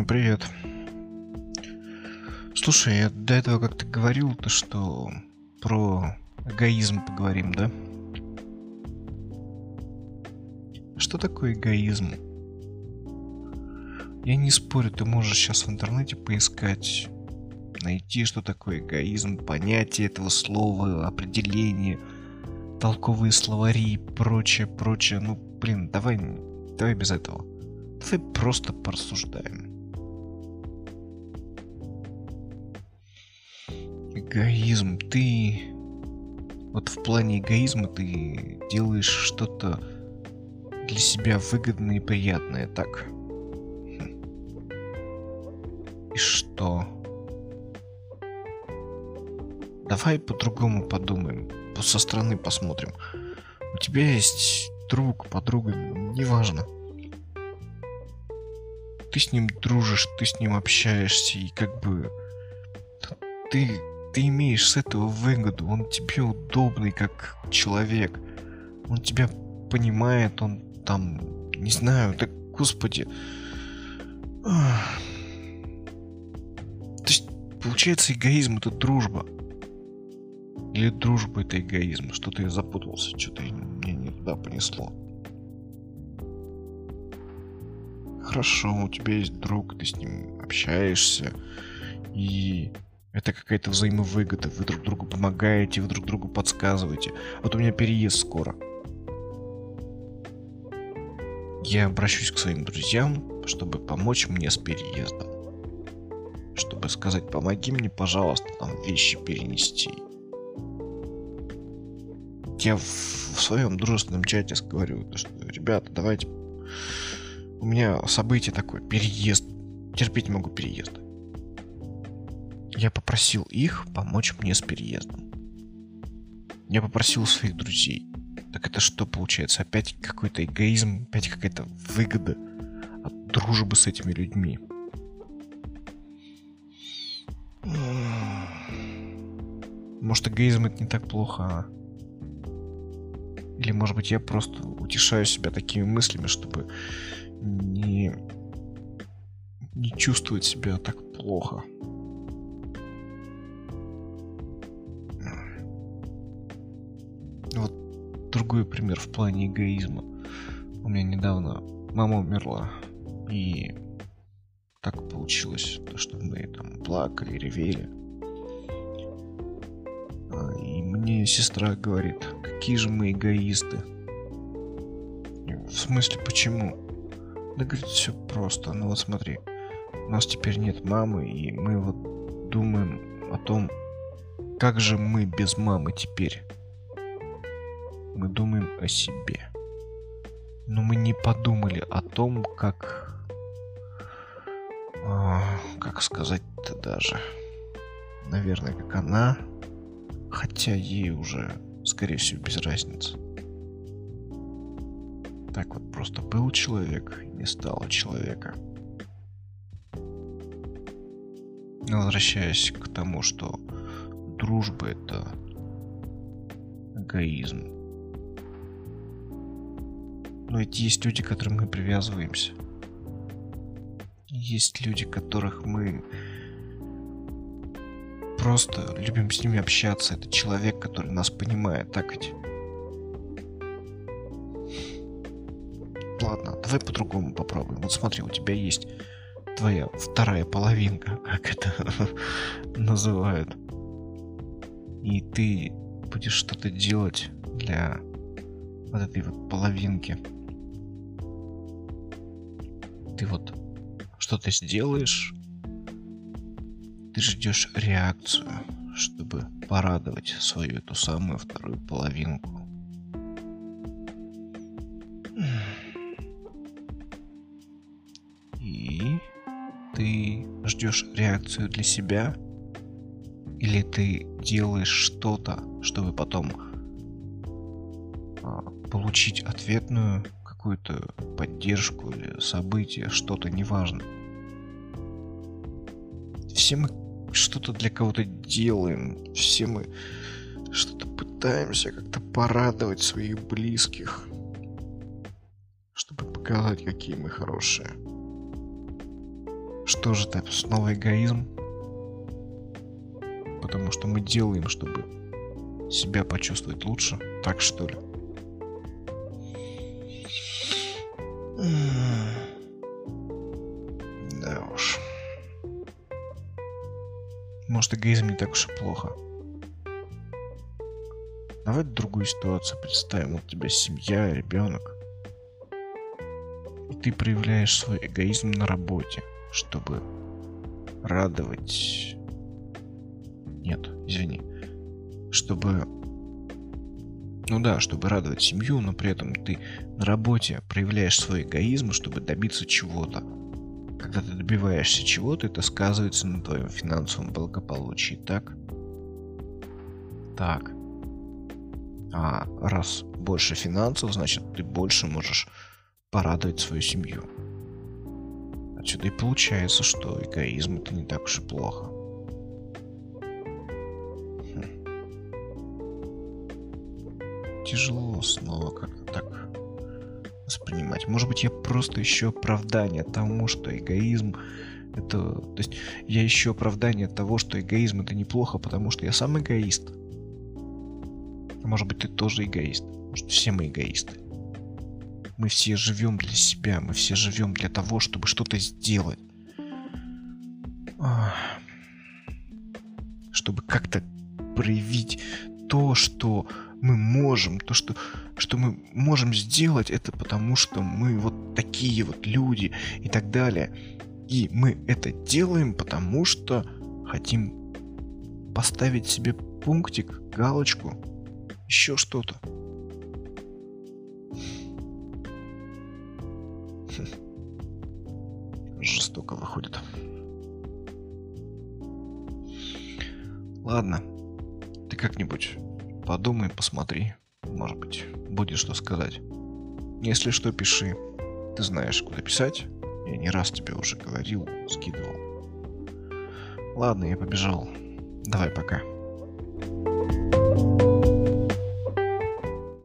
Ну, привет. Слушай, я до этого как-то говорил, то что про эгоизм поговорим, да? Что такое эгоизм? Я не спорю, ты можешь сейчас в интернете поискать, найти, что такое эгоизм, понятие этого слова, определение, толковые словари и прочее, прочее. Ну, блин, давай, давай без этого. Давай просто порассуждаем. Эгоизм. Ты... Вот в плане эгоизма ты делаешь что-то для себя выгодное и приятное, так? И что? Давай по-другому подумаем. Со стороны посмотрим. У тебя есть друг, подруга, неважно ты с ним дружишь, ты с ним общаешься, и как бы ты, ты имеешь с этого выгоду, он тебе удобный как человек, он тебя понимает, он там, не знаю, так, господи. То есть, получается, эгоизм это дружба. Или дружба это эгоизм? Что-то я запутался, что-то меня не туда понесло. хорошо, у тебя есть друг, ты с ним общаешься, и это какая-то взаимовыгода, вы друг другу помогаете, вы друг другу подсказываете. Вот у меня переезд скоро. Я обращусь к своим друзьям, чтобы помочь мне с переездом. Чтобы сказать, помоги мне, пожалуйста, там вещи перенести. Я в, в своем дружественном чате говорю, что, ребята, давайте у меня событие такое, переезд. Терпеть могу переезд. Я попросил их помочь мне с переездом. Я попросил своих друзей. Так это что получается? Опять какой-то эгоизм, опять какая-то выгода от дружбы с этими людьми. Может, эгоизм это не так плохо, а? Или, может быть, я просто утешаю себя такими мыслями, чтобы не, не чувствовать себя так плохо. Другой пример в плане эгоизма. У меня недавно мама умерла, и так получилось, что мы там плакали, ревели. А, и мне сестра говорит, какие же мы эгоисты. В смысле, почему? Да, говорит, все просто. Ну вот смотри, у нас теперь нет мамы, и мы вот думаем о том, как же мы без мамы теперь. Мы думаем о себе. Но мы не подумали о том, как... А, как сказать-то даже. Наверное, как она. Хотя ей уже, скорее всего, без разницы. Так вот просто был человек, не стало человека. Возвращаясь к тому, что дружба это эгоизм. Но ведь есть люди, к которым мы привязываемся. Есть люди, которых мы просто любим с ними общаться. Это человек, который нас понимает, так ведь? ладно, давай по-другому попробуем. Вот смотри, у тебя есть твоя вторая половинка, как это называют. И ты будешь что-то делать для вот этой вот половинки. Ты вот что-то сделаешь, ты ждешь реакцию, чтобы порадовать свою эту самую вторую половинку. ты ждешь реакцию для себя, или ты делаешь что-то, чтобы потом а, получить ответную какую-то поддержку или событие, что-то неважно. Все мы что-то для кого-то делаем, все мы что-то пытаемся как-то порадовать своих близких, чтобы показать, какие мы хорошие Что же это снова эгоизм? Потому что мы делаем, чтобы себя почувствовать лучше. Так что ли? Да уж. Может, эгоизм не так уж и плохо. Давай другую ситуацию представим. Вот у тебя семья, ребенок. И ты проявляешь свой эгоизм на работе, чтобы радовать... Нет, извини. Чтобы... Ну да, чтобы радовать семью, но при этом ты на работе проявляешь свой эгоизм, чтобы добиться чего-то. Когда ты добиваешься чего-то, это сказывается на твоем финансовом благополучии, так? Так. А раз больше финансов, значит ты больше можешь порадовать свою семью. Отсюда и получается, что эгоизм это не так уж и плохо. Тяжело снова как-то так воспринимать. Может быть, я просто еще оправдание тому, что эгоизм это... То есть я еще оправдание того, что эгоизм это неплохо, потому что я сам эгоист. Может быть, ты тоже эгоист. Может, все мы эгоисты. Мы все живем для себя, мы все живем для того, чтобы что-то сделать. Чтобы как-то проявить то, что мы можем, то, что, что мы можем сделать, это потому, что мы вот такие вот люди и так далее. И мы это делаем, потому что хотим поставить себе пунктик, галочку еще что-то. Хм. Жестоко выходит. Ладно, ты как-нибудь подумай, посмотри. Может быть, будет что сказать. Если что, пиши. Ты знаешь, куда писать. Я не раз тебе уже говорил, скидывал. Ладно, я побежал. Давай, пока. thank